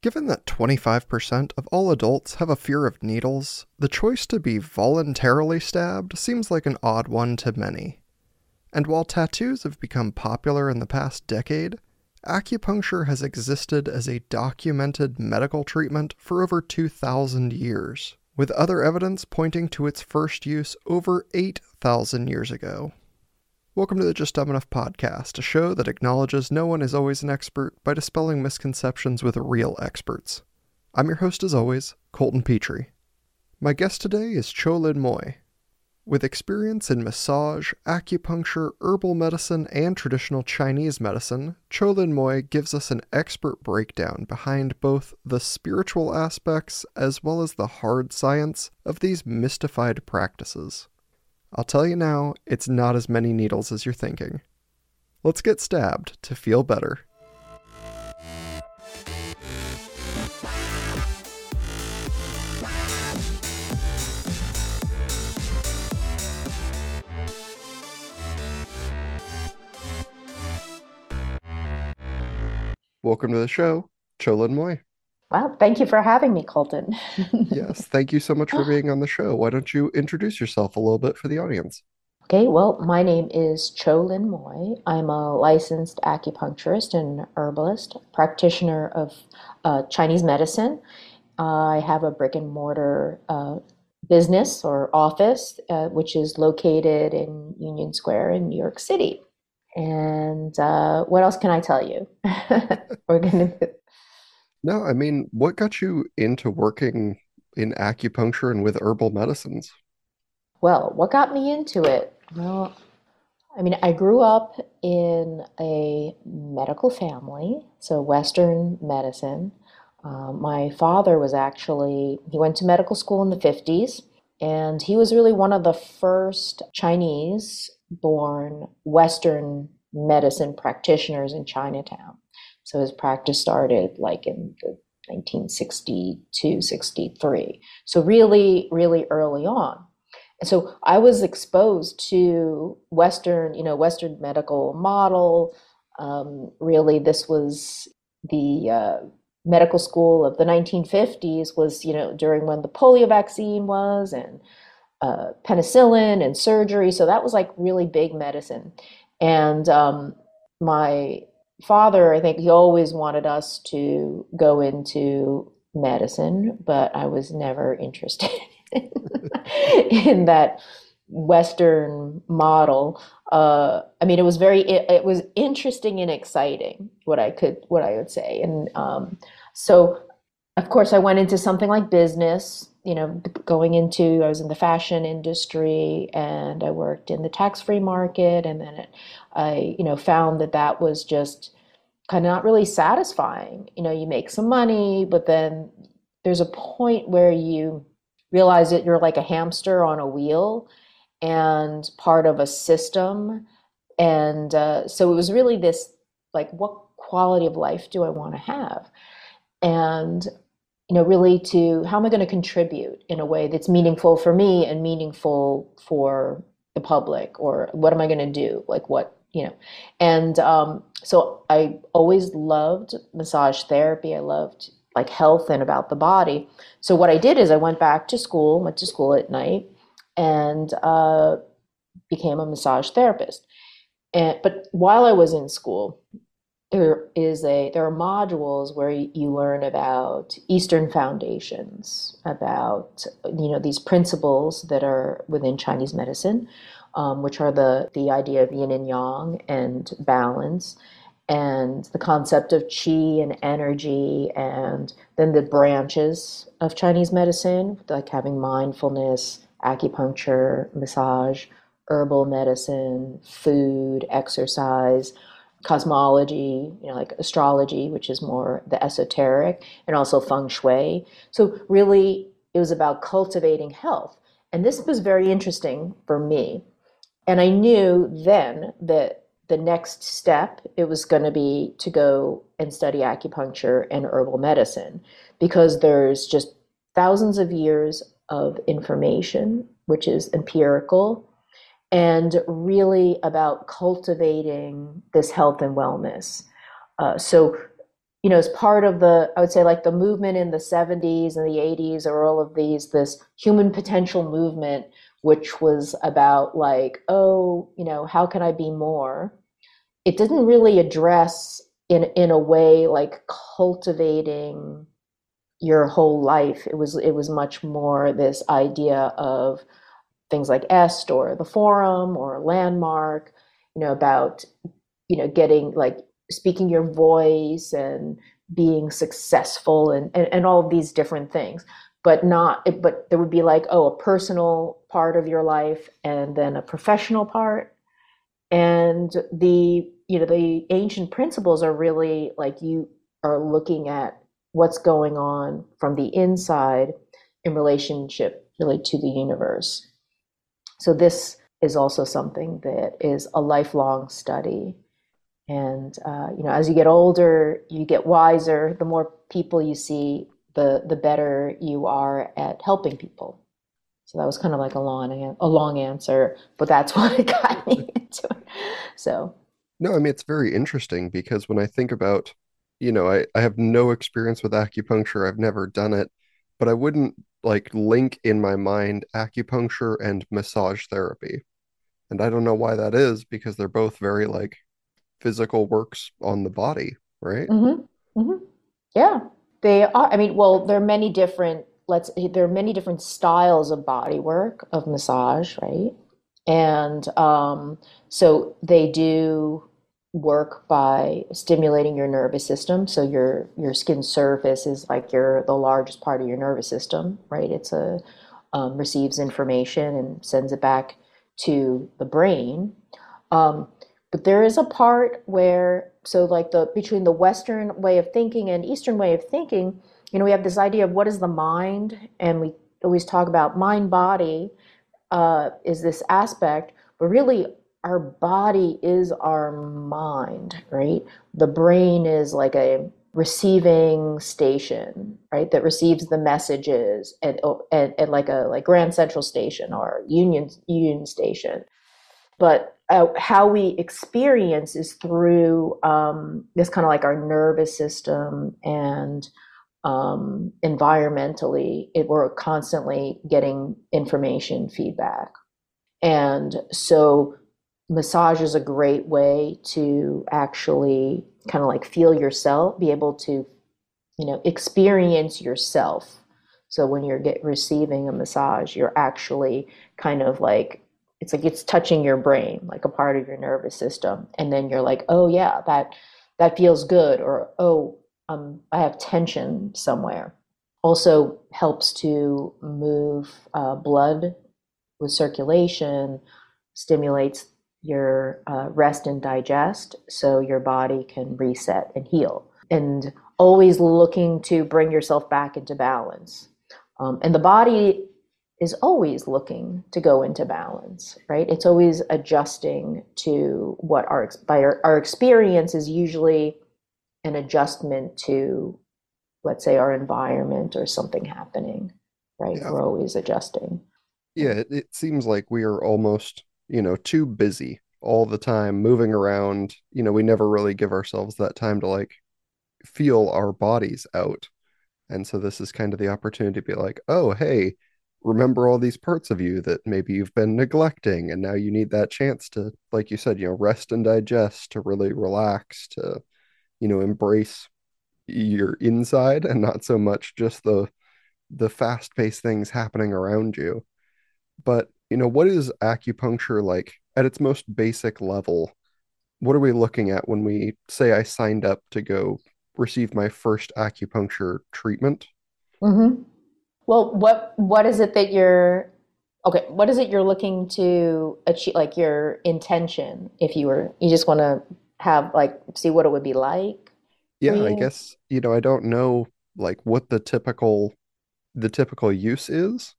Given that 25% of all adults have a fear of needles, the choice to be voluntarily stabbed seems like an odd one to many. And while tattoos have become popular in the past decade, acupuncture has existed as a documented medical treatment for over 2,000 years, with other evidence pointing to its first use over 8,000 years ago. Welcome to the Just Dumb Enough podcast, a show that acknowledges no one is always an expert by dispelling misconceptions with real experts. I'm your host, as always, Colton Petrie. My guest today is Tsao-Lin Moy. With experience in massage, acupuncture, herbal medicine, and traditional Chinese medicine, Tsao-Lin Moy gives us an expert breakdown behind both the spiritual aspects as well as the hard science of these mystified practices. I'll tell you now, it's not as many needles as you're thinking. Let's get stabbed to feel better. Welcome to the show, Tsao-Lin Moy. Well, thank you for having me, Colton. yes, thank you so much for being on the show. Why don't you introduce yourself a little bit for the audience? Okay, well, my name is Tsao-Lin Moy. I'm a licensed acupuncturist and herbalist, practitioner of uh, Chinese medicine. I have a brick and mortar uh, business or office, uh, which is located in Union Square in New York City. And uh, what else can I tell you? We're going to no, I mean, what got you into working in acupuncture and with herbal medicines? Well, what got me into it? Well, I mean, I grew up in a medical family, so Western medicine. Um, my father was actually, he went to medical school in the 50s, and he was really one of the first Chinese born Western medicine practitioners in Chinatown. So his practice started like in the 1962, 63. So really, really early on. And so I was exposed to Western, you know, Western medical model. Um, really, this was the uh, medical school of the 1950s was, you know, during when the polio vaccine was and uh, penicillin and surgery. So that was like really big medicine. And um, my father, I think he always wanted us to go into medicine, but I was never interested in that Western model. Uh, I mean, it was very, it, it, was interesting and exciting. What I could, what I would say, and um, so, of course, I went into something like business. You know, going into, I was in the fashion industry, and I worked in the tax-free market, and then it, I, you know, found that that was just kind of not really satisfying. You know, you make some money, but then there's a point where you realize that you're like a hamster on a wheel and part of a system. And uh, so it was really this like, what quality of life do I want to have? And you know, really to how am I going to contribute in a way that's meaningful for me and meaningful for the public, or what am I going to do? Like, what you know? And um, so i always loved massage therapy. I loved like health and about the body. So what i did is i went back to school went to school at night and uh, became a massage therapist. And but while i was in school there is a there are modules where you learn about eastern foundations about you know these principles that are within chinese medicine um, which are the, the idea of yin and yang and balance, and the concept of qi and energy, and then the branches of Chinese medicine, like having mindfulness, acupuncture, massage, herbal medicine, food, exercise, cosmology, you know, like astrology, which is more the esoteric, and also feng shui. So, really, it was about cultivating health. And this was very interesting for me and I knew then that the next step it was going to be to go and study acupuncture and herbal medicine because there's just thousands of years of information which is empirical and really about cultivating this health and wellness uh, so you know, as part of the, I would say like the movement in the 70s and the 80s or all of these, this human potential movement, which was about like, oh, you know, how can I be more? It didn't really address in in a way like cultivating your whole life. It was it was much more this idea of things like EST or the forum or landmark, you know, about you know getting like speaking your voice and being successful and, and, and all these different things. But not but there would be like oh a personal part of your life and then a professional part. And the you know the ancient principles are really like you are looking at what's going on from the inside in relationship really to the universe so this is also something that is a lifelong study. And uh, you know as you get older you get wiser. The more people you see the the better you are at helping people. So that was kind of like a long a long answer but that's what got me into. It so. No, I mean, it's very interesting because when I think about, you know, I, I have no experience with acupuncture, I've never done it, but I wouldn't like link in my mind acupuncture and massage therapy. And I don't know why that is because they're both very like physical works on the body, right? Mm-hmm. Mm-hmm. Yeah, they are. I mean, well, there are many different. Let's. There are many different styles of body work of massage, right? And um, so they do work by stimulating your nervous system. So your your skin surface is like your the largest part of your nervous system, right? It's a um, receives information and sends it back to the brain. Um, but there is a part where so like the between the Western way of thinking and Eastern way of thinking, you know, we have this idea of what is the mind, and we always talk about mind body uh, is this aspect, but really our body is our mind, right? The brain is like a receiving station, right? That receives the messages at, at, at like a like Grand Central Station or Union Union Station. But uh, how we experience is through um, this kind of like our nervous system and um, environmentally. It, we're constantly getting information feedback, and so massage is a great way to actually kind of like feel yourself, be able to, you know, experience yourself. So when you're get receiving a massage, you're actually kind of like it's like it's touching your brain, like a part of your nervous system, and then you're like, oh yeah, that that feels good, or oh, um, I have tension somewhere. Also helps to move uh, blood with circulation, stimulates your uh, rest and digest so your body can reset and heal. And always looking to bring yourself back into balance. Um, and the body is always looking to go into balance, right? It's always adjusting to what our, by our, our experience is usually an adjustment to, let's say, our environment or something happening, right? Yeah. We're always adjusting. Yeah, it, it seems like we are almost you know, too busy all the time, moving around. You know, we never really give ourselves that time to like feel our bodies out. And so this is kind of the opportunity to be like, oh, hey, remember all these parts of you that maybe you've been neglecting. And now you need that chance to, like you said, you know, rest and digest, to really relax, to, you know, embrace your inside and not so much just the the fast-paced things happening around you. But you know, what is acupuncture like at its most basic level? What are we looking at when we say I signed up to go receive my first acupuncture treatment? Mm-hmm. Well, what what is it that you're okay? What is it you're looking to achieve? Like your intention, if you were, you just want to have like see what it would be like. Yeah, I guess you know I don't know like what the typical the typical use is.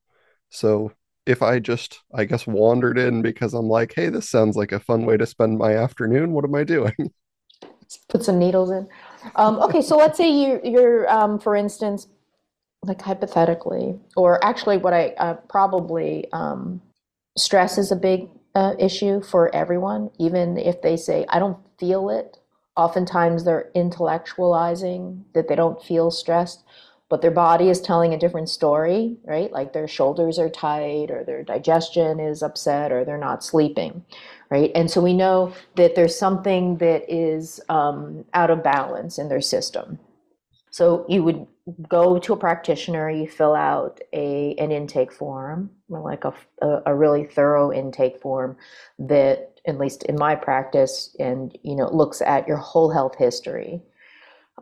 So if I just, I guess, wandered in because I'm like, hey, this sounds like a fun way to spend my afternoon. What am I doing? Put some needles in. Um, okay, so let's say you, you're, um, for instance, like hypothetically, or actually, what I uh, probably um, stress is a big uh, issue for everyone, even if they say, I don't feel it oftentimes they're intellectualizing that they don't feel stressed, but their body is telling a different story, right? Like their shoulders are tight or their digestion is upset or they're not sleeping, right? And so we know that there's something that is um, out of balance in their system. So you would go to a practitioner, you fill out a an intake form, like a, a really thorough intake form that, at least in my practice, and you know, looks at your whole health history,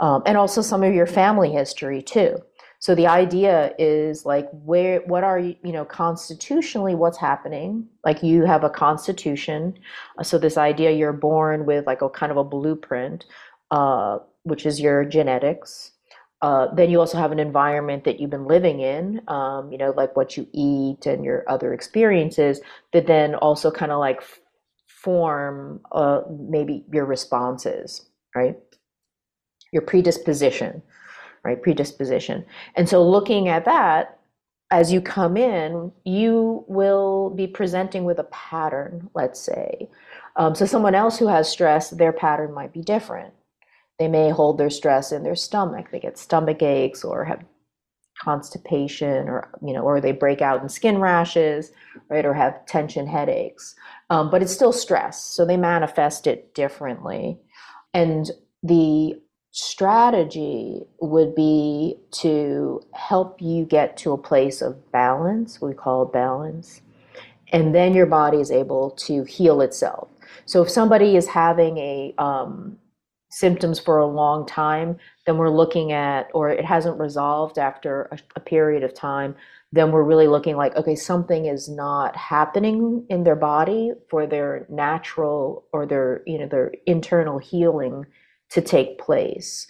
um, and also some of your family history too. So the idea is like where what are you you know constitutionally what's happening? Like you have a constitution, so this idea you're born with like a kind of a blueprint, uh, which is your genetics uh, then you also have an environment that you've been living in, um, you know, like what you eat and your other experiences, that then also kind of like form uh, maybe your responses, right? Your predisposition, right? Predisposition. And so looking at that, as you come in, you will be presenting with a pattern, let's say. Um, so someone else who has stress, their pattern might be different they may hold their stress in their stomach. They get stomach aches or have constipation or you know or they break out in skin rashes right or have tension headaches um, but it's still stress so they manifest it differently and the strategy would be to help you get to a place of balance we call balance and then your body is able to heal itself. So if somebody is having a um, symptoms for a long time, then we're looking at, or it hasn't resolved after a, a, period of time, then we're really looking like, okay, something is not happening in their body for their natural or their, you know, their internal healing to take place.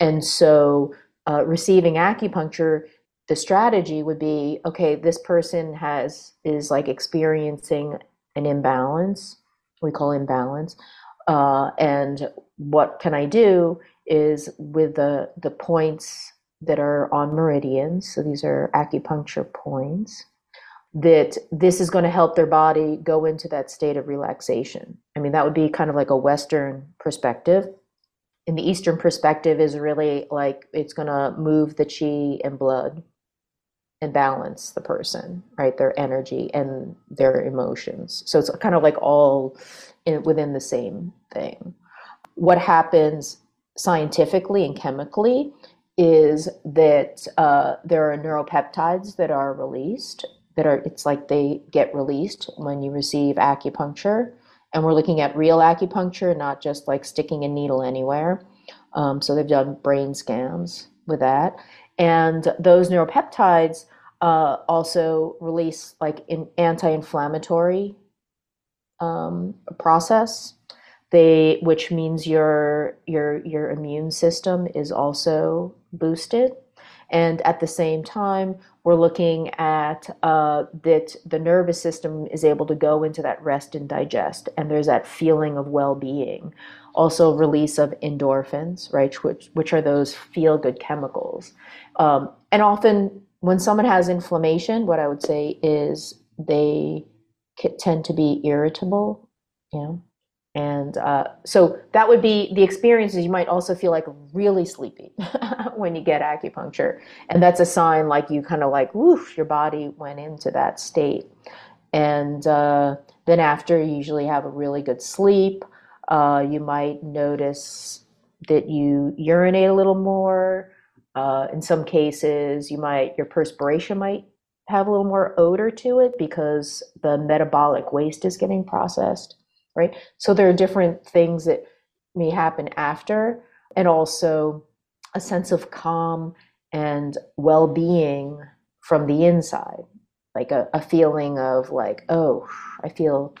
And so uh, receiving acupuncture, the strategy would be, okay, this person has, is like experiencing an imbalance. We call imbalance. Uh, and what can I do is with the, the points that are on meridians, so these are acupuncture points, that this is going to help their body go into that state of relaxation. I mean, that would be kind of like a Western perspective. And the Eastern perspective is really like it's going to move the chi and blood and balance the person, right? Their energy and their emotions. So it's kind of like all in, within the same thing. What happens scientifically and chemically is that uh, there are neuropeptides that are released that are it's like they get released when you receive acupuncture and we're looking at real acupuncture not just like sticking a needle anywhere. Um, so they've done brain scans with that. And those neuropeptides uh, also release like an anti-inflammatory um, process. They which means your your your immune system is also boosted and at the same time we're looking at uh, that the nervous system is able to go into that rest and digest and there's that feeling of well-being. Also release of endorphins right which, which are those feel good chemicals. Um, and often when someone has inflammation what i would say is they tend to be irritable you know and uh, so that would be the experiences you might also feel like really sleepy when you get acupuncture. And that's a sign like you kind of like woof your body went into that state. And uh, then after you usually have a really good sleep uh, you might notice that you urinate a little more. Uh, in some cases you might your perspiration might have a little more odor to it because the metabolic waste is getting processed right? So there are different things that may happen after, and also a sense of calm and well being from the inside, like a, a feeling of like, oh, I feel,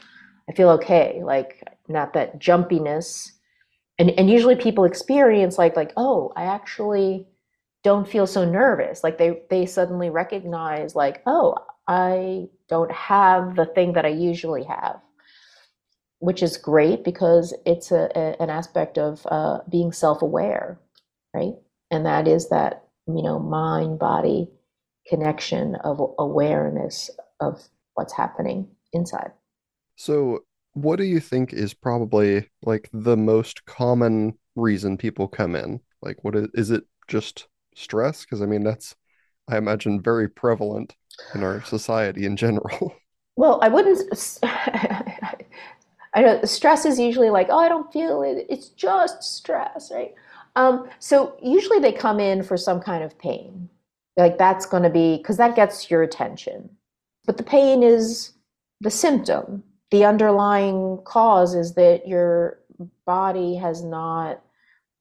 I feel okay, like not that jumpiness. And, and usually people experience like like oh I actually don't feel so nervous like they they suddenly recognize like oh I don't have the thing that I usually have which is great because it's a, a an aspect of uh, being self-aware, right? And that is that you know mind body connection of awareness of what's happening inside. So, what do you think is probably like the most common reason people come in? Like, what is, is it just stress? Because I mean, that's, I imagine, very prevalent in our society in general. Well, I wouldn't. I know stress is usually like, oh, I don't feel it. It's just stress, right? Um, so usually they come in for some kind of pain. Like that's going to be because that gets your attention. But the pain is the symptom. The underlying cause is that your body has not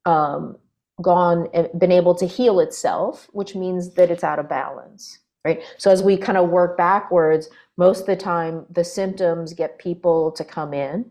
um, gone eh, been able to heal itself, which means that it's out of balance. Right. So as we kind of work backwards, most of the time the symptoms get people to come in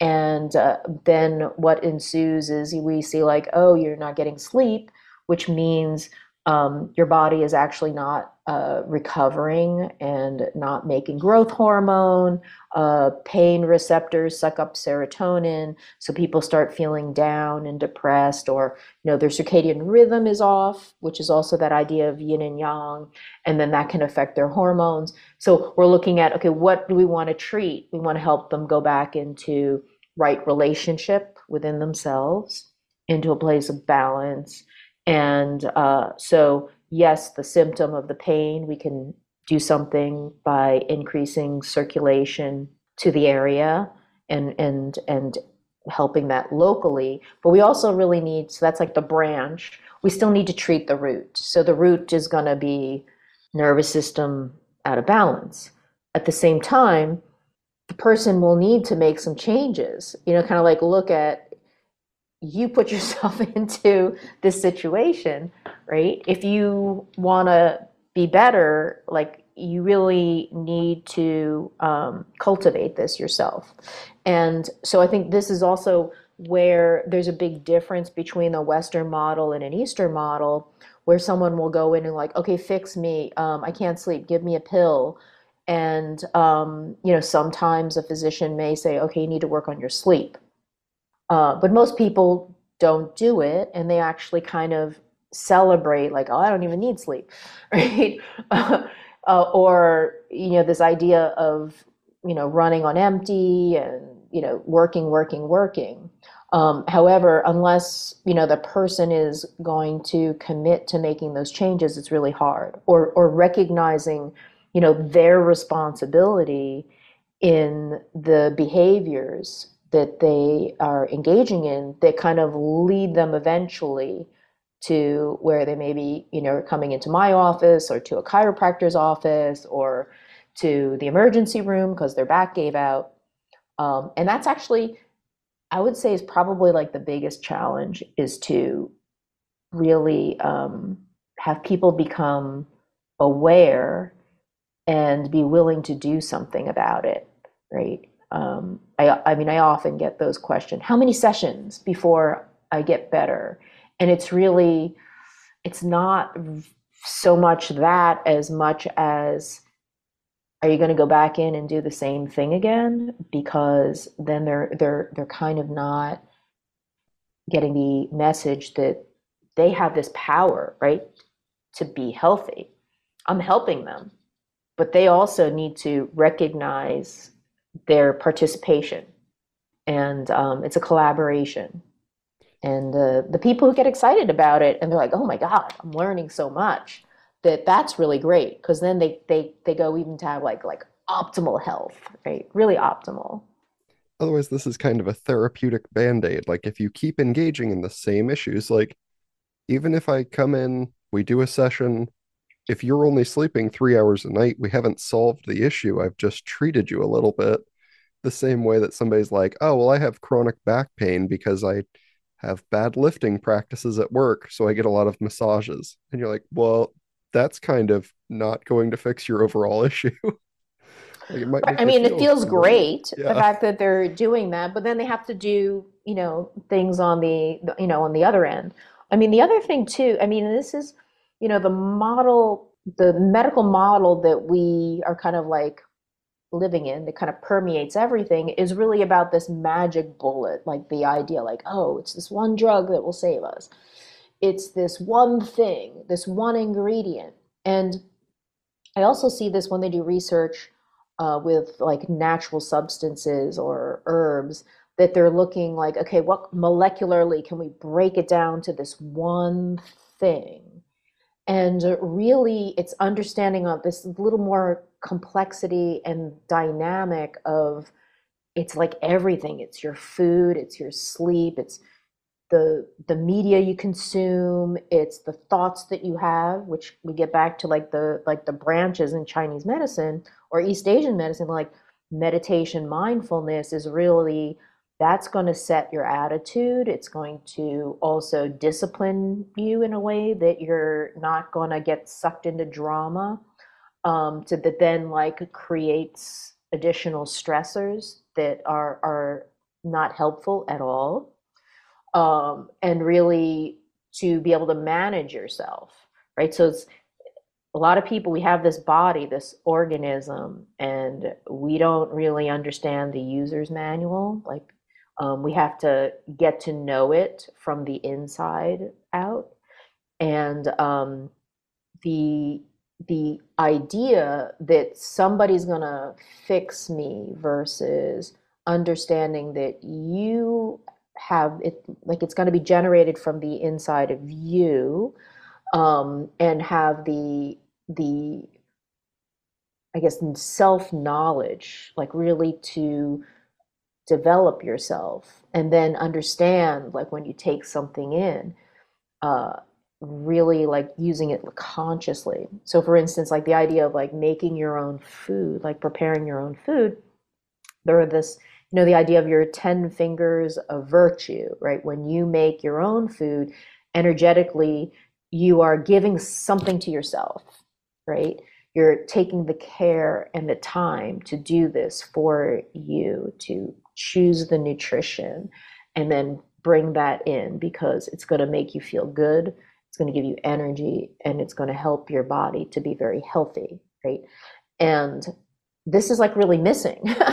and uh, then what ensues is we see like oh you're not getting sleep which means um, your body is actually not uh, recovering and not making growth hormone. Uh, pain receptors suck up serotonin, so people start feeling down and depressed, or you know their circadian rhythm is off, which is also that idea of yin and yang, and then that can affect their hormones. So we're looking at okay, what do we want to treat? We want to help them go back into right relationship within themselves, into a place of balance and uh, so, yes, the symptom of the pain, we can do something by increasing circulation to the area and and and helping that locally. But we also really need so that's like the branch. We still need to treat the root. So the root is going to be nervous system out of balance. At the same time, the person will need to make some changes. You know, kind of like look at you put yourself into this situation, right? If you want to be better, like you really need to um, cultivate this yourself. And so I think this is also where there's a big difference between a Western model and an Eastern model, where someone will go in and like, okay, fix me. Um, I can't sleep. Give me a pill. And um, you know, sometimes a physician may say, okay, you need to work on your sleep uh, but most people don't do it and they actually kind of celebrate like oh i don't even need sleep right? Uh, or you know this idea of you know running on empty and you know working working working. Um, however unless you know the person is going to commit to making those changes it's really hard. Or or recognizing you know their responsibility in the behaviors that they are engaging in that kind of lead them eventually to where they may be, you know, coming into my office or to a chiropractor's office or to the emergency room because their back gave out. Um, and that's actually, I would say, is probably like the biggest challenge is to really um, have people become aware and be willing to do something about it, right? Um, I, I mean, I often get those questions how many sessions before I get better? And it's really, it's not so much that as much as are you going to go back in and do the same thing again because then they're they're they're kind of not getting the message that they have this power right to be healthy i'm helping them but they also need to recognize their participation. And um, it's a collaboration. And uh, the people who get excited about it and they're like, oh my God, I'm learning so much, that that's really great because then they, they, they go even to have like, like optimal health, right? Really optimal. Otherwise, this is kind of a therapeutic band aid. Like, if you keep engaging in the same issues, like, even if I come in, we do a session, if you're only sleeping three hours a night, we haven't solved the issue. I've just treated you a little bit the same way that somebody's like, oh, well, I have chronic back pain because I have bad lifting practices at work. So I get a lot of massages. And you're like, well, that's kind of not going to fix your overall issue. like I mean, it feels great yeah. the fact that they're doing that, but then they have to do, you know, things on the, you know, on the other end. I mean, the other thing too, I mean, this is you know the model the medical model that we are kind of like living in that kind of permeates everything is really about this magic bullet like the idea like oh it's this one drug that will save us it's this one thing this one ingredient and i also see this when they do research uh, with like natural substances or herbs that they're looking like, okay, what molecularly can we break it down to this one thing? And really, it's understanding of this little more complexity and dynamic of it's like everything. It's your food, it's your sleep, it's the the media you consume it's the thoughts that you have which we get back to like the like the branches in chinese medicine or east asian medicine like meditation mindfulness is really that's going to set your attitude it's going to also discipline you in a way that you're not going to get sucked into drama um, to that then like creates additional stressors that are are not helpful at all um, and really to be able to manage yourself, right? So it's a lot of people, we have this body, this organism, and we don't really understand the user's manual. Like, um, we have to get to know it from the inside out. And um, the the idea that somebody's going to fix me versus understanding that you have it like it's going to be generated from the inside of you um, and have the the i guess self knowledge like really to develop yourself and then understand like when you take something in uh, really like using it consciously. So for instance like the idea of like making your own food like preparing your own food there are this you know the idea of your 10 fingers of virtue right? When you make your own food energetically you are giving something to yourself right? You're taking the care and the time to do this for you to choose the nutrition and then bring that in because it's going to make you feel good it's going to give you energy and it's going to help your body to be very healthy right? And this is like really missing.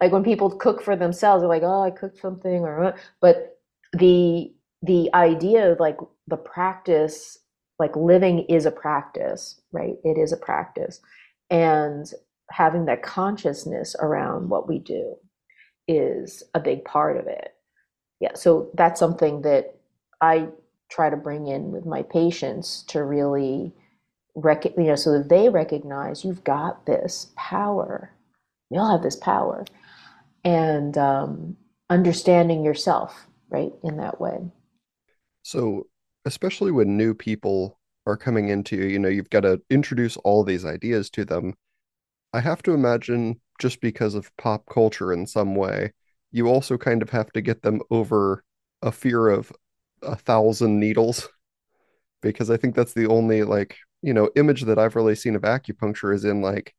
Like when people cook for themselves they're like oh i cooked something or uh, but the the idea of like the practice like living is a practice right? It is a practice. And having that consciousness around what we do is a big part of it yeah so that's something that i try to bring in with my patients to really rec- you know so that they recognize you've got this power we all have this power and um, understanding yourself, right, in that way. So, especially when new people are coming into you, you know, you've got to introduce all these ideas to them. I have to imagine, just because of pop culture in some way, you also kind of have to get them over a fear of a thousand needles. Because I think that's the only, like, you know, image that I've really seen of acupuncture is in, like,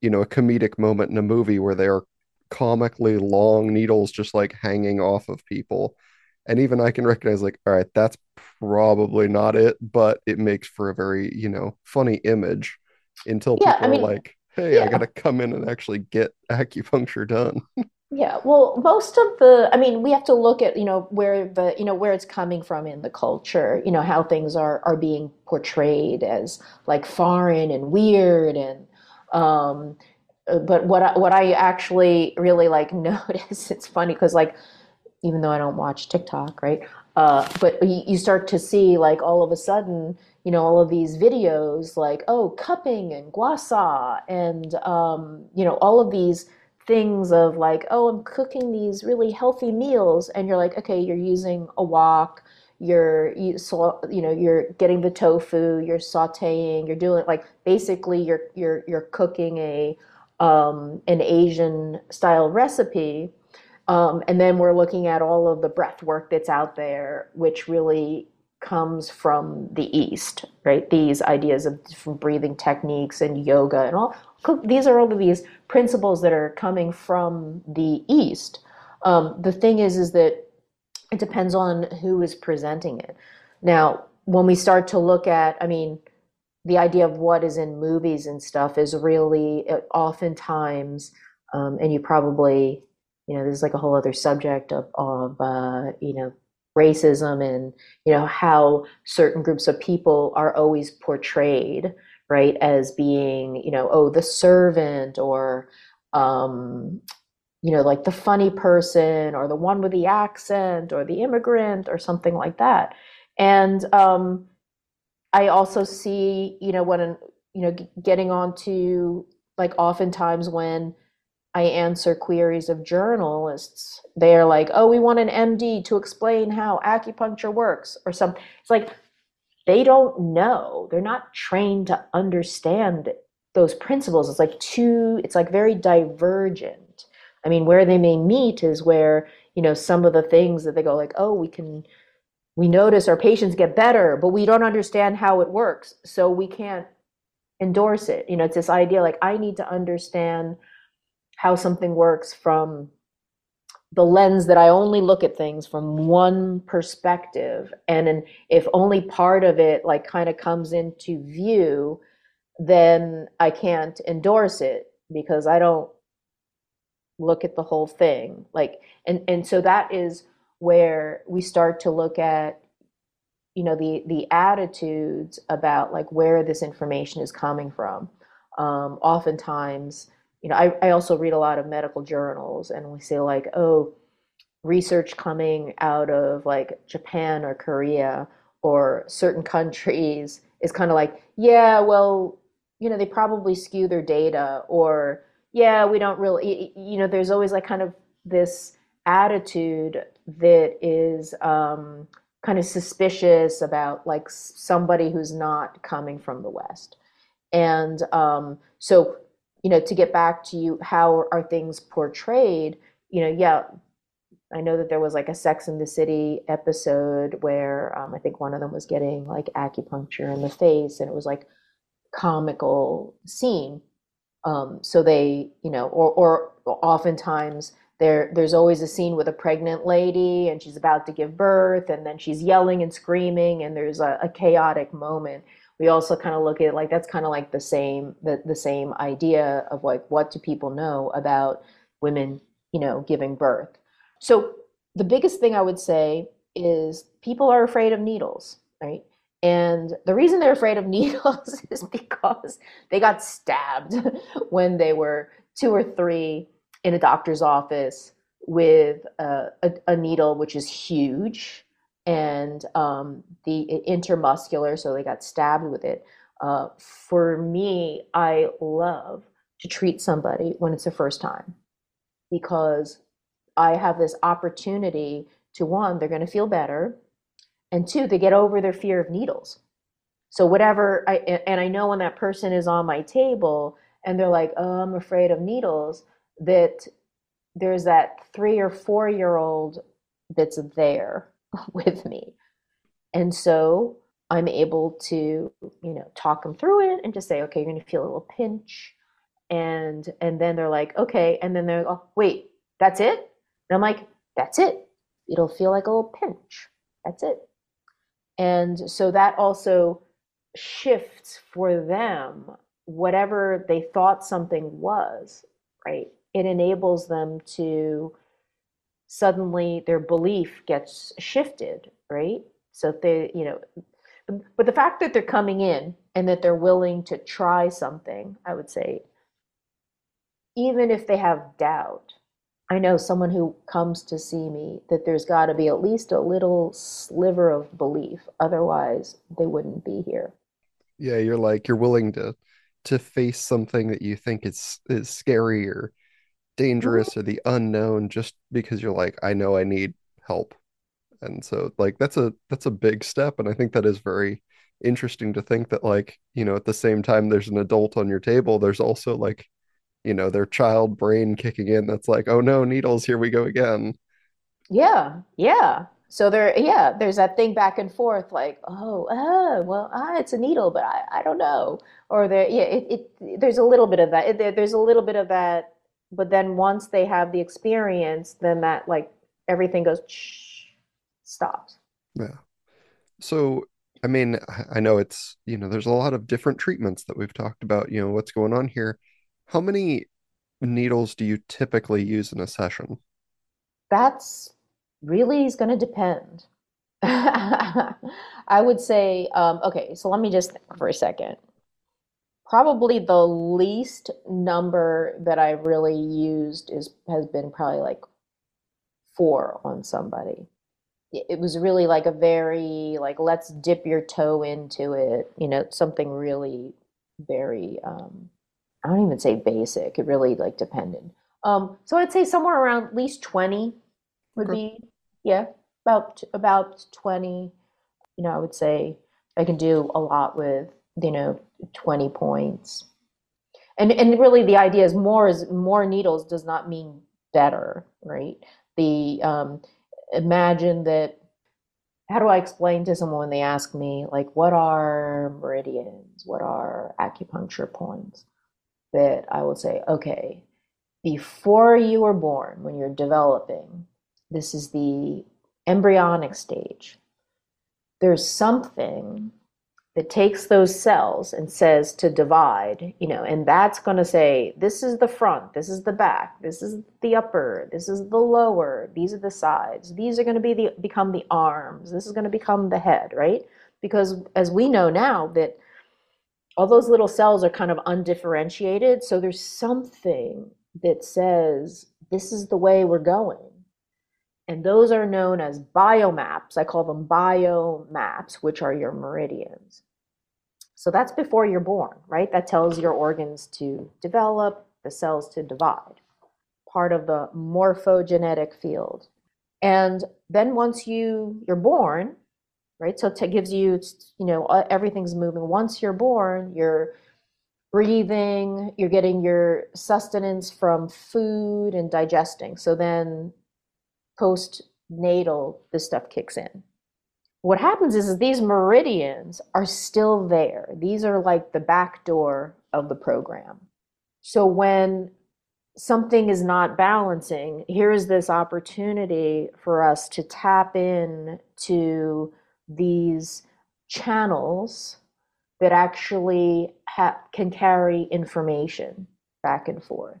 you know, a comedic moment in a movie where they are comically long needles just like hanging off of people. And even I can recognize, like, all right, that's probably not it, but it makes for a very, you know, funny image until yeah, people I mean, are like, hey, yeah. I got to come in and actually get acupuncture done. Yeah, well, most of the, I mean, we have to look at, you know, where the, you know, where it's coming from in the culture, you know, how things are are being portrayed as like foreign and weird and um, but what I, what I actually really like notice, it's funny because like even though I don't watch TikTok, right? Uh, but you, you start to see like all of a sudden, you know, all of these videos like oh cupping and gua sha and um, you know all of these things of like oh I'm cooking these really healthy meals and you're like okay you're using a wok you're you so you know you're getting the tofu you're sautéing you're doing like basically you're you're you're cooking a um, an Asian style recipe. Um, and then we're looking at all of the breath work that's out there, which really comes from the East, right? These ideas of different breathing techniques and yoga and all. These are all of these principles that are coming from the East. Um, the thing is, is that it depends on who is presenting it. Now, when we start to look at, I mean, the idea of what is in movies and stuff is really uh, oftentimes, um, and you probably, you know, this is like a whole other subject of, of uh, you know, racism and, you know, how certain groups of people are always portrayed, right, as being, you know, oh, the servant or, um, you know, like the funny person or the one with the accent or the immigrant or something like that. And um, I also see, you know, when, you know, getting on to like oftentimes when I answer queries of journalists, they're like, oh, we want an MD to explain how acupuncture works or something. It's like, they don't know. They're not trained to understand those principles. It's like too, it's like very divergent. I mean, where they may meet is where, you know, some of the things that they go like, oh, we can, we notice our patients get better, but we don't understand how it works. So we can't endorse it. You know, it's this idea like I need to understand how something works from the lens that I only look at things from one perspective. And if only part of it like kind of comes into view, then I can't endorse it because I don't look at the whole thing. Like and and so that is where we start to look at you know the the attitudes about like where this information is coming from. Um, oftentimes you know, I, I also read a lot of medical journals and we say like, oh, research coming out of like Japan or Korea or certain countries is kind of like, yeah, well, you know, they probably skew their data or yeah, we don't really, you know, there's always like kind of this attitude that is um, kind of suspicious about like somebody who's not coming from the West. And um, so you know, to get back to you, how are things portrayed? You know, yeah, I know that there was like a Sex in the City episode where um, I think one of them was getting like acupuncture in the face, and it was like comical scene. Um, so they, you know, or or oftentimes there there's always a scene with a pregnant lady and she's about to give birth, and then she's yelling and screaming, and there's a, a chaotic moment we also kind of look at like that's kind of like the same the, the same idea of like what do people know about women you know giving birth? So the biggest thing i would say is people are afraid of needles right? And the reason they're afraid of needles is because they got stabbed when they were two or three in a doctor's office with a, a, a needle which is huge and um, the intermuscular, so they got stabbed with it. Uh, for me, I love to treat somebody when it's the first time because I have this opportunity to one, they're going to feel better, and two, they get over their fear of needles. So whatever, I, and I know when that person is on my table and they're like, "Oh, I'm afraid of needles," that there's that three or four year old that's there with me. And so I'm able to, you know, talk them through it and just say, okay, you're going to feel a little pinch. And, and then they're like, okay. And then they're, oh, wait, that's it? And I'm like, that's it. It'll feel like a little pinch. That's it. And so that also shifts for them whatever they thought something was, right? It enables them to suddenly their belief gets shifted, right? So they, you know, but the fact that they're coming in and that they're willing to try something, I would say, even if they have doubt, I know someone who comes to see me that there's got to be at least a little sliver of belief. Otherwise, they wouldn't be here. Yeah, you're like you're willing to to face something that you think is is scary or dangerous or the unknown just because you're like I know I need help. And so like that's a that's a big step and I think that is very interesting to think that like, you know, at the same time there's an adult on your table, there's also like, you know, their child brain kicking in that's like, "Oh no, needles, here we go again." Yeah. Yeah. So there, yeah, there's that thing back and forth, like, oh, oh, well, ah, it's a needle, but I, I don't know. Or there, yeah, it, it, there's a little bit of that. It, there, there's a little bit of that but then once they have the experience then that like everything goes shh, stops. Yeah. So i mean i know it's you know there's a lot of different treatments that we've talked about you know what's going on here. How many needles do you typically use in a session? That's really is going to depend. I would say um, okay so let me just think for a second probably the least number that I really used is has been probably like four on somebody. It was really like a very like let's dip your toe into it, you know, something really very um I don't even say basic. It really like depended. Um so I'd say somewhere around at least 20 would be yeah, about about 20. You know, I would say I can do a lot with, you know, 20 points. And and really the idea is more is more needles does not mean better, right? The um, imagine that how do I explain to someone when they ask me like what are meridians, what are acupuncture points? That I will say, okay, before you were born, when you're developing, this is the embryonic stage. There's something that takes those cells and says to divide, you know, and that's going to say, this is the front, this is the back, this is the upper, this is the lower, these are the sides, these are going to be the become the arms, this is going to become the head, right? Because as we know now that all those little cells are kind of undifferentiated, so there's something that says this is the way we're going. And those are known as biomaps. I call them biomaps, which are your meridians. So that's before you're born, right? That tells your organs to develop, the cells to divide, part of the morphogenetic field. And then once you you're born, right? So it gives you, you know, uh, everything's moving. Once you're born, you're breathing, you're getting your sustenance from food and digesting. So then postnatal, this stuff kicks in what happens is, is these meridians are still there. These are like the back door of the program. So when something is not balancing, here is this opportunity for us to tap in to these channels that actually ha- can carry information back and forth.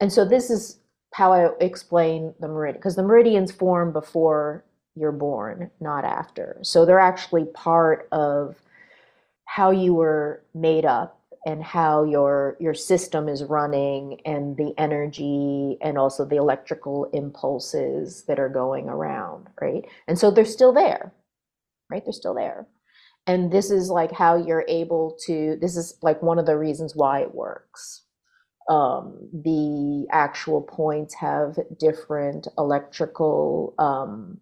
And so this is how I explain the meridian, because the meridians form before you're born, not after. So they're actually part of how you were made up and how your your system is running and the energy and also the electrical impulses that are going around, right? And so they're still there. Right? They're still there. And this is like how you're able to this is like one of the reasons why it works. Um, the actual points have different electrical um,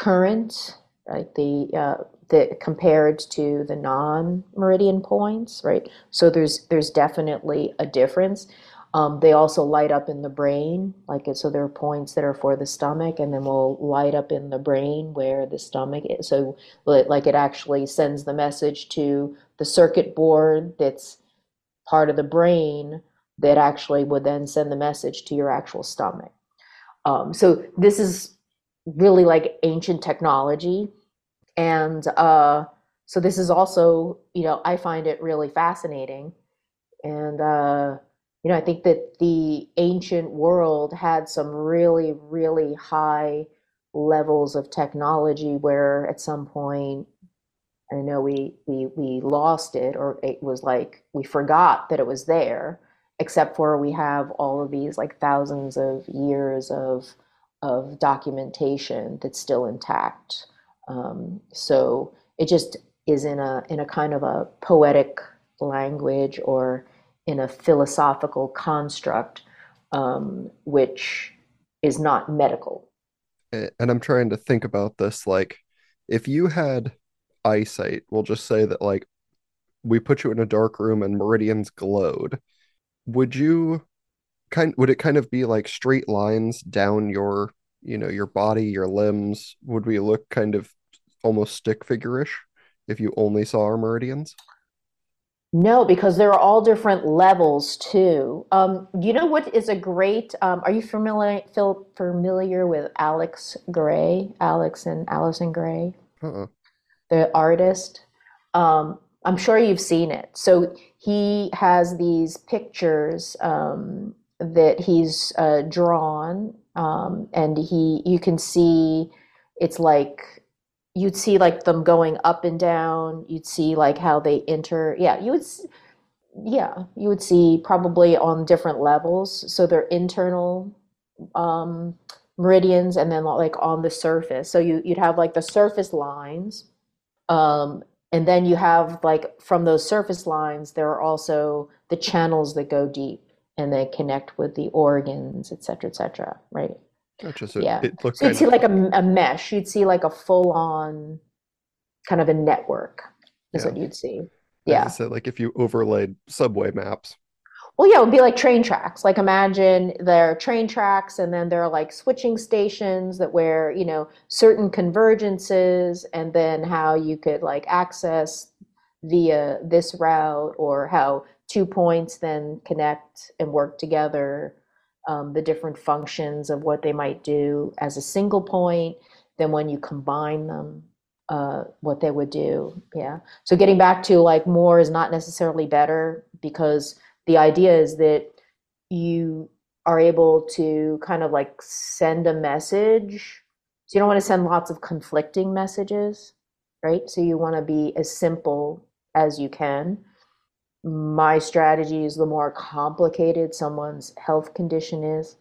current, right? The uh, the compared to the non-meridian points, right? So there's there's definitely a difference. Um, they also light up in the brain, like so there are points that are for the stomach, and then will light up in the brain where the stomach is. So, like it actually sends the message to the circuit board that's part of the brain that actually would then send the message to your actual stomach. Um, so this is really like ancient technology. And uh, so this is also, you know, I find it really fascinating. And, uh, you know, I think that the ancient world had some really, really high levels of technology where at some point, I know we, we, we lost it or it was like we forgot that it was there, except for we have all of these like thousands of years of of documentation that's still intact. Um, so it just is in a in a kind of a poetic language or in a philosophical construct, um, which is not medical. And I'm trying to think about this like if you had eyesight, we'll just say that like we put you in a dark room and meridians glowed. Would you kind would it kind of be like straight lines down your you know your body your limbs? Would we look kind of almost stick figure-ish if you only saw our meridians no because there are all different levels too. Um, you know what is a great um, are you familiar feel familiar with alex grey alex and allyson grey uh-uh. the artist? Um, i'm sure you've seen it. So he has these pictures um, that he's uh, drawn, um, and he you can see it's like you'd see like them going up and down. You'd see like how they enter. Yeah, you would. Yeah, you would see probably on different levels. So they're internal um, meridians and then like on the surface. So you, you'd have like the surface lines. Um, and then you have like from those surface lines, there are also the channels that go deep and they connect with the organs, et cetera, et cetera, right? Gotcha. So Yeah. it looks So you'd see of like a, a mesh, you'd see like a full on kind of a network is yeah. what you'd see. Yeah. said, like if you overlaid subway maps. Well, yeah, it would be like train tracks. Like imagine there are train tracks and then there are like switching stations that where, you know, certain convergences and then how you could like access via this route or how two points then connect and work together, um, the different functions of what they might do as a single point, then when you combine them, uh, what they would do. Yeah. So getting back to like more is not necessarily better because the idea is that you are able to kind of like send a message. So you don't want to send lots of conflicting messages, right? So you want to be as simple as you can. My strategy is the more complicated someone's health condition is,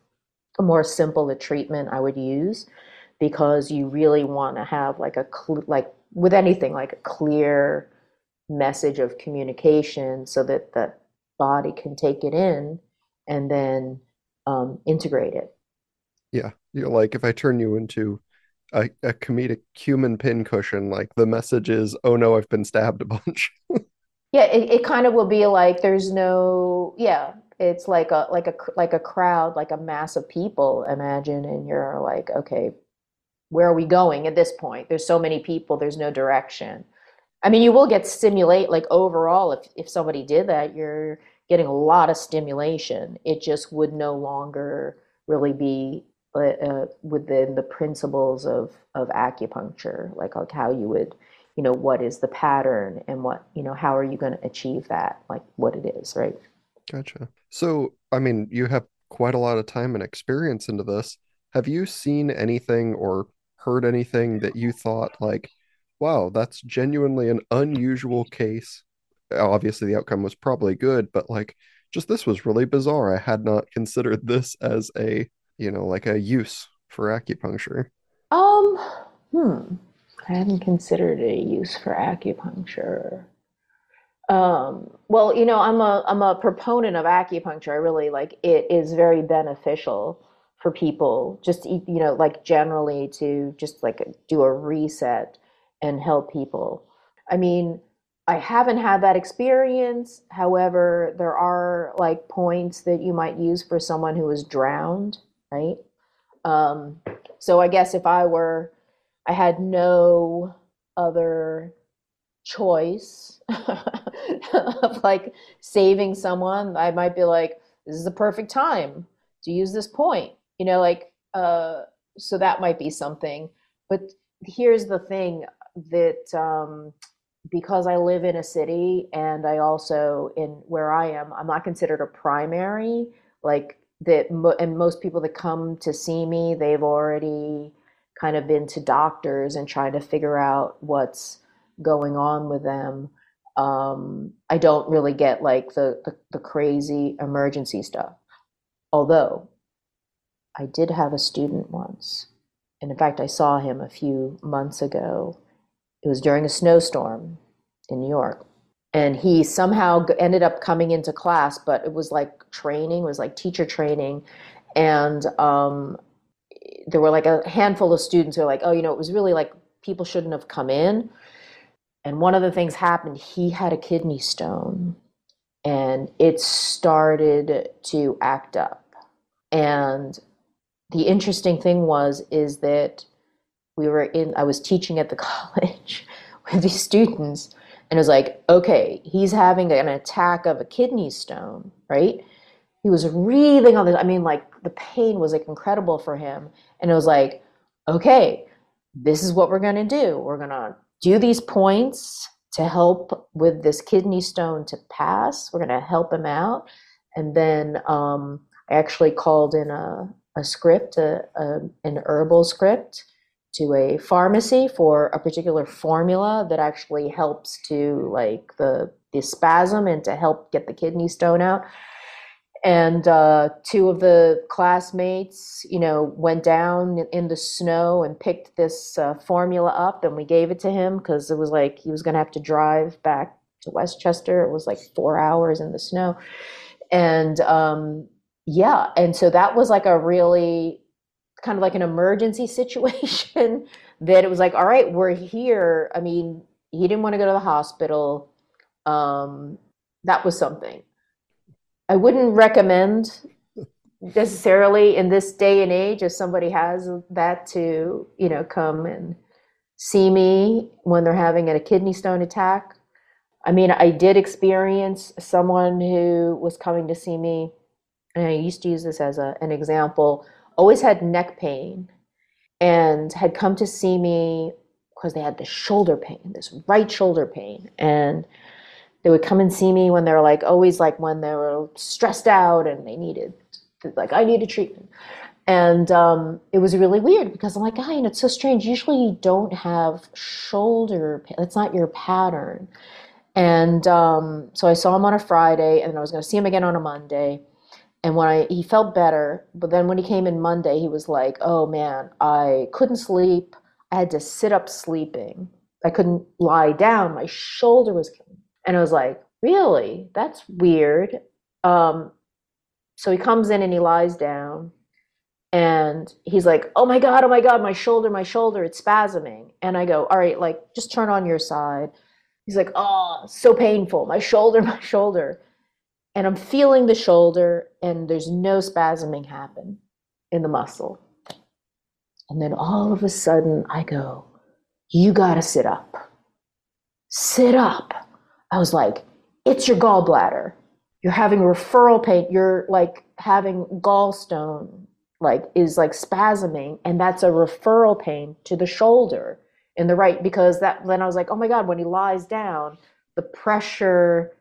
the more simple the treatment I would use because you really want to have like a cl- like with anything like a clear message of communication so that the body can take it in and then um, integrate it. Yeah. You're like if I turn you into a, a comedic human pincushion, like the message is, oh no, I've been stabbed a bunch. Yeah, it, it kind of will be like there's no yeah, it's like a like a like a crowd, like a mass of people, imagine, and you're like, okay, where are we going at this point? There's so many people, there's no direction. I mean, you will get stimulate like overall if if somebody did that, you're getting a lot of stimulation. It just would no longer really be uh, uh, within the principles of of acupuncture, like, like how you would, you know, what is the pattern and what, you know, how are you going to achieve that, like what it is, right? Gotcha. So, I mean, you have quite a lot of time and experience into this. Have you seen anything or heard anything that you thought like, wow, that's genuinely an unusual case? Obviously, the outcome was probably good, but like, just this was really bizarre. I had not considered this as a, you know, like a use for acupuncture. Um, hmm. I hadn't considered a use for acupuncture. Um, well, you know, I'm a I'm a proponent of acupuncture. I really like it is very beneficial for people just you know, like generally to just like do a reset and help people. I mean, I haven't had that experience. However, there are like points that you might use for someone who is drowned, right? Um, so I guess if I were, I had no other choice of like saving someone, I might be like, this is the perfect time to use this point, you know, like, uh, so that might be something. But here's the thing that um, because I live in a city and I also in where I am, I'm not considered a primary, like that, mo- and most people that come to see me, they've already kind of been to doctors and trying to figure out what's going on with them. Um, I don't really get like the, the, the crazy emergency stuff. Although I did have a student once, and in fact, I saw him a few months ago. It was during a snowstorm in New York. And he somehow ended up coming into class, but it was like training, it was like teacher training. And um, there were like a handful of students who were like, oh, you know, it was really like people shouldn't have come in. And one of the things happened, he had a kidney stone and it started to act up. And the interesting thing was is that we were in I was teaching at the college with these students and it was like, okay, he's having an attack of a kidney stone, right? He was wreathing on this. I mean, like the pain was like incredible for him. And it was like, okay, this is what we're gonna do. We're gonna do these points to help with this kidney stone to pass. We're gonna help him out. And then um, I actually called in a, a script, a, a, an herbal script, to a pharmacy for a particular formula that actually helps to like the the spasm and to help get the kidney stone out and uh, two of the classmates, you know, went down in the snow and picked this uh, formula up, and we gave it to him because it was like he was going to have to drive back to Westchester. It was like four hours in the snow, and um, yeah, and so that was like a really kind of like an emergency situation. that it was like, all right, we're here. I mean, he didn't want to go to the hospital. Um, that was something I wouldn't recommend necessarily in this day and age if somebody has that to you know come and see me when they're having a kidney stone attack. I mean i did experience someone who was coming to see me and i used to use this as a, an example always had neck pain and had come to see me because they had this shoulder pain this right shoulder pain. And they would come and see me when they're like always like when they were stressed out and they needed like I needed treatment. And um, it was really weird because I'm like, "Guy, and it's so strange. Usually you don't have shoulder pain. That's not your pattern. And um, so I saw him on a Friday, and then I was going to see him again on a Monday. And when I he felt better, but then when he came in Monday, he was like, "Oh man, I couldn't sleep. I had to sit up sleeping. I couldn't lie down. My shoulder was and I was like, really? That's weird. Um, so he comes in and he lies down and he's like, oh my God, oh my God, my shoulder, my shoulder, it's spasming. And I go, all right, like just turn on your side. He's like, oh, so painful, my shoulder, my shoulder. And I'm feeling the shoulder and there's no spasming happen in the muscle. And then all of a sudden I go, you got to sit up. Sit up. I was like, it's your gallbladder. You're having referral pain. You're like having gallstone, like is like spasming, and that's a referral pain to the shoulder in the right. Because that then I was like, oh my god, when he lies down, the pressure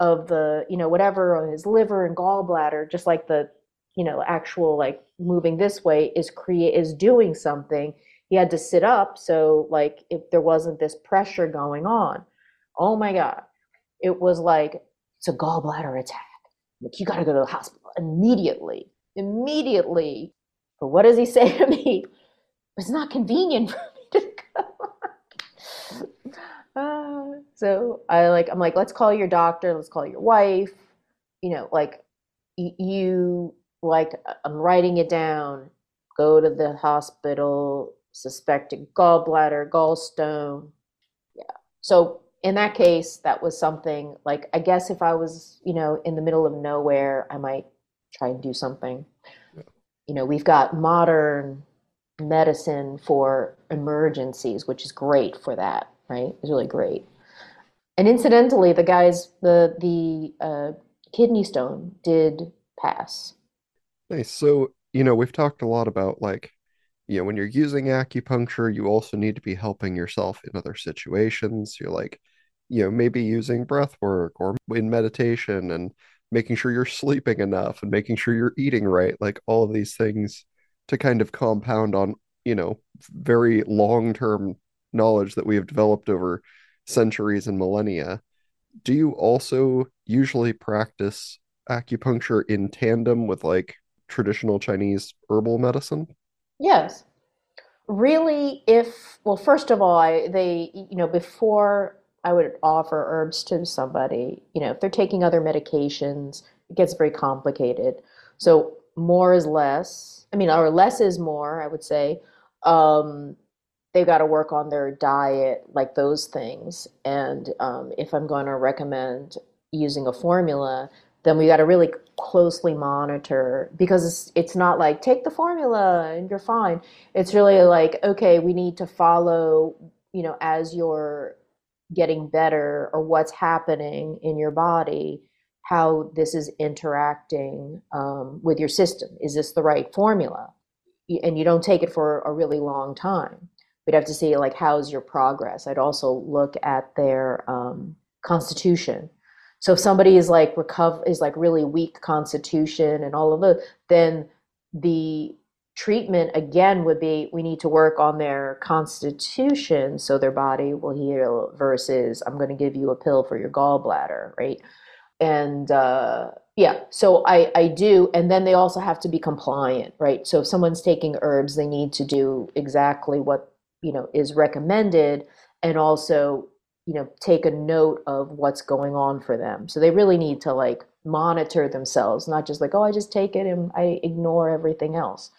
of the you know whatever on his liver and gallbladder, just like the you know actual like moving this way is create is doing something. He had to sit up, so like if there wasn't this pressure going on. Oh my god it was like it's a gallbladder attack. Like you got to go to the hospital immediately, immediately. But what does he say to me? It's not convenient for me to go. uh, so I like I'm like let's call your doctor, let's call your wife. You know, like you like I'm writing it down. Go to the hospital. Suspected gallbladder, gallstone. Yeah. So in that case, that was something like I guess if I was, you know, in the middle of nowhere, I might try and do something. Yeah. You know, we've got modern medicine for emergencies, which is great for that, right? It's really great. And incidentally, the guys, the the uh, kidney stone did pass. Nice. So you know, we've talked a lot about like you know, when you're using acupuncture, you also need to be helping yourself in other situations. You're like, you know maybe using breath work or in meditation and making sure you're sleeping enough and making sure you're eating right like all of these things to kind of compound on you know very long term knowledge that we have developed over centuries and millennia. Do you also usually practice acupuncture in tandem with like traditional chinese herbal medicine? Yes. Really if well first of all I, they you know before I would offer herbs to somebody. You know, if they're taking other medications, it gets very complicated. So more is less. I mean, or less is more, I would say. Um, they've got to work on their diet, like those things. And um, if I'm going to recommend using a formula, then we got to really closely monitor because it's, it's not like take the formula and you're fine. It's really like, okay, we need to follow, you know, as your getting better or what's happening in your body, how this is interacting um, with your system. Is this the right formula? And you don't take it for a really long time. We'd have to see like how's your progress. I'd also look at their um, constitution. So if somebody is like recover is like really weak constitution and all of it, then the treatment again would be we need to work on their constitution so their body will heal versus i'm going to give you a pill for your gallbladder right? And uh, yeah so I, I do and then they also have to be compliant right? So if someone's taking herbs they need to do exactly what you know is recommended and also you know take a note of what's going on for them. So they really need to like monitor themselves not just like oh i just take it and i ignore everything else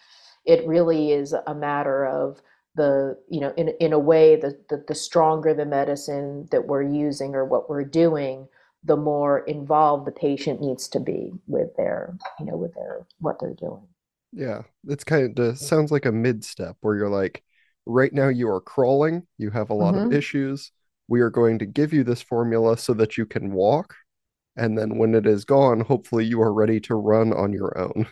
it really is a matter of the you know in, in a way the, the, the stronger the medicine that we're using or what we're doing the more involved the patient needs to be with their you know with their what they're doing. Yeah it's kind of sounds like a mid step where you're like right now you are crawling you have a lot mm-hmm. of issues. We are going to give you this formula so that you can walk and then when it is gone hopefully you are ready to run on your own.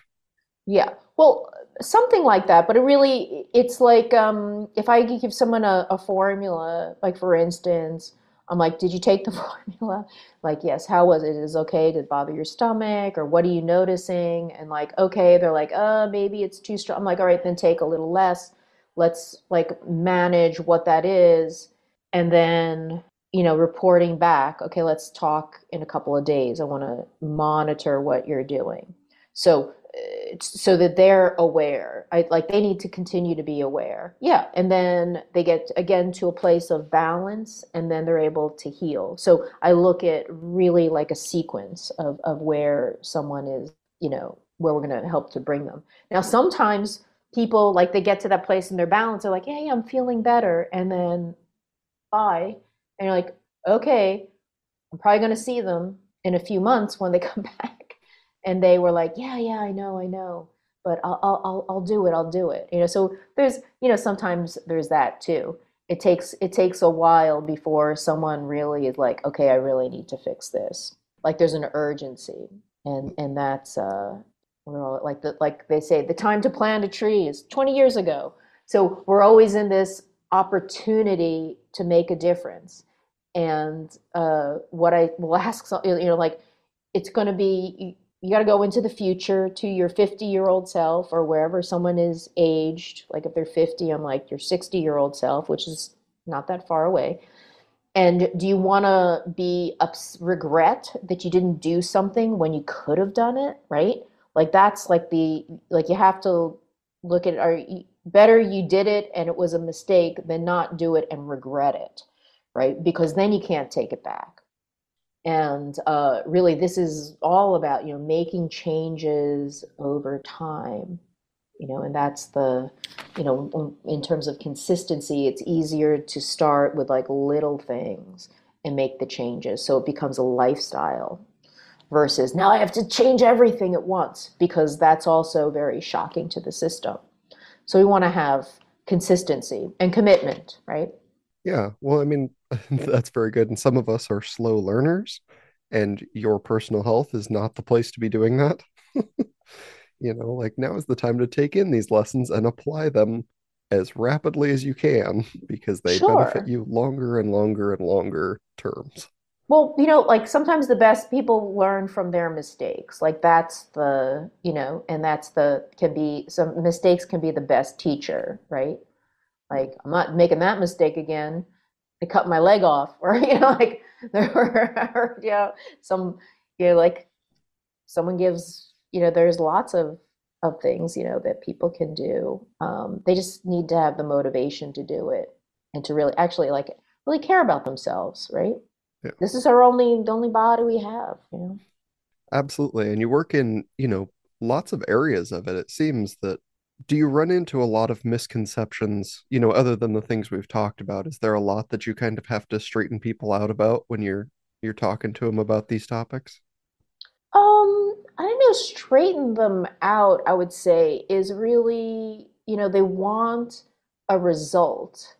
Yeah well something like that but it really it's like um, if i give someone a, a formula like for instance i'm like did you take the formula? Like yes how was it? Is okay? Did it bother your stomach? Or what are you noticing? And like okay they're like uh maybe it's too strong. I'm like all right then take a little less. Let's like manage what that is. And then you know reporting back okay let's talk in a couple of days. I want to monitor what you're doing. So so that they're aware I, like they need to continue to be aware. Yeah and then they get again to a place of balance and then they're able to heal. So i look at really like a sequence of, of where someone is you know where we're going to help to bring them. Now sometimes people like they get to that place in their balance they're like hey i'm feeling better and then bye and you're like okay i'm probably going to see them in a few months when they come back and they were like yeah yeah i know i know but I'll, I'll i'll do it i'll do it. You know so there's you know sometimes there's that too. It takes it takes a while before someone really is like okay i really need to fix this. Like there's an urgency and and that's uh we're all like the like they say the time to plant a tree is 20 years ago. So we're always in this opportunity to make a difference. And uh, what i will ask you know like it's going to be you, got to go into the future to your 50 year old self or wherever someone is aged like if they're 50 i'm like your 60 year old self which is not that far away. And do you want to be ups- regret that you didn't do something when you could have done it right? Like that's like the like you have to look at are better you did it and it was a mistake than not do it and regret it right? Because then you can't take it back and uh, really this is all about you know making changes over time you know and that's the you know in terms of consistency it's easier to start with like little things and make the changes so it becomes a lifestyle versus now I have to change everything at once because that's also very shocking to the system. So we want to have consistency and commitment, right? Yeah. Well, I mean, that's very good. And some of us are slow learners, and your personal health is not the place to be doing that. you know, like now is the time to take in these lessons and apply them as rapidly as you can because they sure. benefit you longer and longer and longer terms. Well, you know, like sometimes the best people learn from their mistakes. Like that's the, you know, and that's the can be some mistakes can be the best teacher, right? Like I'm not making that mistake again. I cut my leg off, or you know, like there were, you know, some, you know, like someone gives, you know, there's lots of of things, you know, that people can do. Um, they just need to have the motivation to do it and to really actually like really care about themselves, right? Yeah. This is our only the only body we have, you know. Absolutely. And you work in, you know, lots of areas of it. It seems that do you run into a lot of misconceptions, you know, other than the things we've talked about? Is there a lot that you kind of have to straighten people out about when you're you're talking to them about these topics? Um, I don't know, straighten them out, I would say, is really, you know, they want a result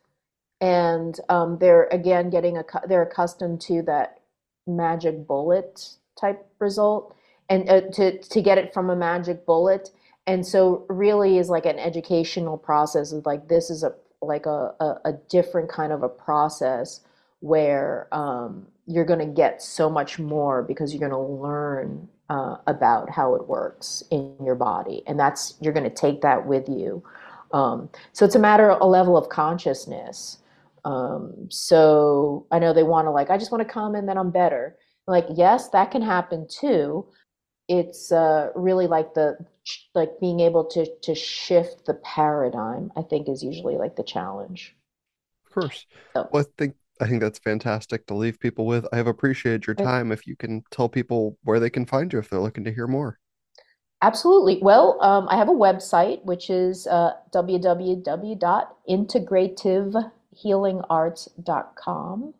and um, they're again getting a they're accustomed to that magic bullet type result and uh, to to get it from a magic bullet and so really is like an educational process of like this is a like a, a, a different kind of a process where um, you're going to get so much more because you're going to learn uh, about how it works in your body. And that's, you're going to take that with you. Um, so it's a matter of a level of consciousness. Um, so I know they want to, like, I just want to come and then I'm better. Like, yes, that can happen too. It's uh, really like the, like being able to, to shift the paradigm, I think is usually like the challenge. Of course. So. Well, I think I think that's fantastic to leave people with. I have appreciated your time. If you can tell people where they can find you if they're looking to hear more. Absolutely. Well, um, I have a website which is uh, www.integrativehealingarts.com.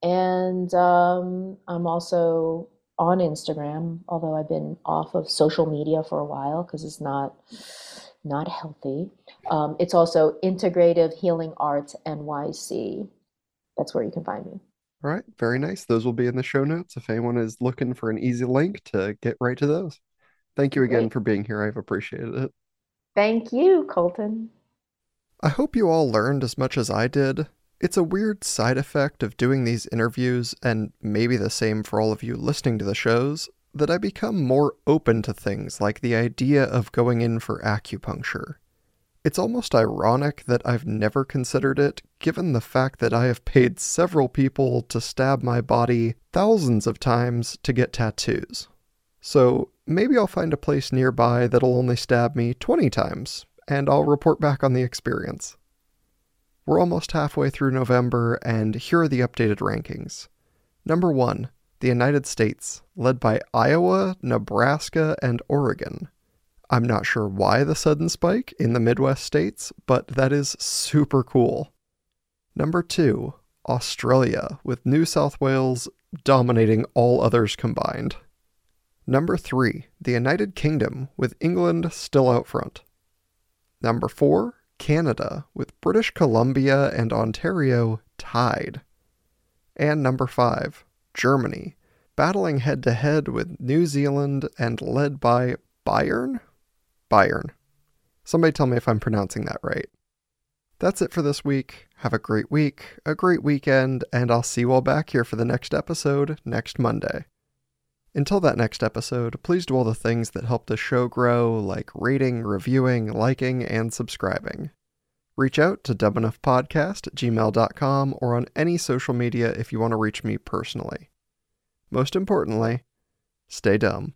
And um, I'm also on Instagram, although I've been off of social media for a while because it's not not healthy. Um, it's also Integrative Healing Arts NYC that's where you can find me. All right, very nice. Those will be in the show notes if anyone is looking for an easy link to get right to those. Thank you again Great. for being here. I've appreciated it. Thank you, Colton. I hope you all learned as much as I did. It's a weird side effect of doing these interviews, and maybe the same for all of you listening to the shows, that I become more open to things like the idea of going in for acupuncture. It's almost ironic that I've never considered it, given the fact that I have paid several people to stab my body thousands of times to get tattoos. So maybe I'll find a place nearby that'll only stab me 20 times, and I'll report back on the experience. We're almost halfway through November, and here are the updated rankings. Number 1, the United States, led by Iowa, Nebraska, and Oregon. I'm not sure why the sudden spike in the Midwest states, but that is super cool. Number two, Australia, with New South Wales dominating all others combined. Number three, the United Kingdom, with England still out front. Number four, Canada, with British Columbia and Ontario tied. And number five, Germany, battling head to head with New Zealand and led by Bayern? Bayern. Somebody tell me if I'm pronouncing that right. That's it for this week. Have a great week, a great weekend, and I'll see you all back here for the next episode next Monday. Until that next episode, please do all the things that help the show grow, like rating, reviewing, liking, and subscribing. Reach out to dumbenoughpodcast gmail.com or on any social media if you want to reach me personally. Most importantly, stay dumb.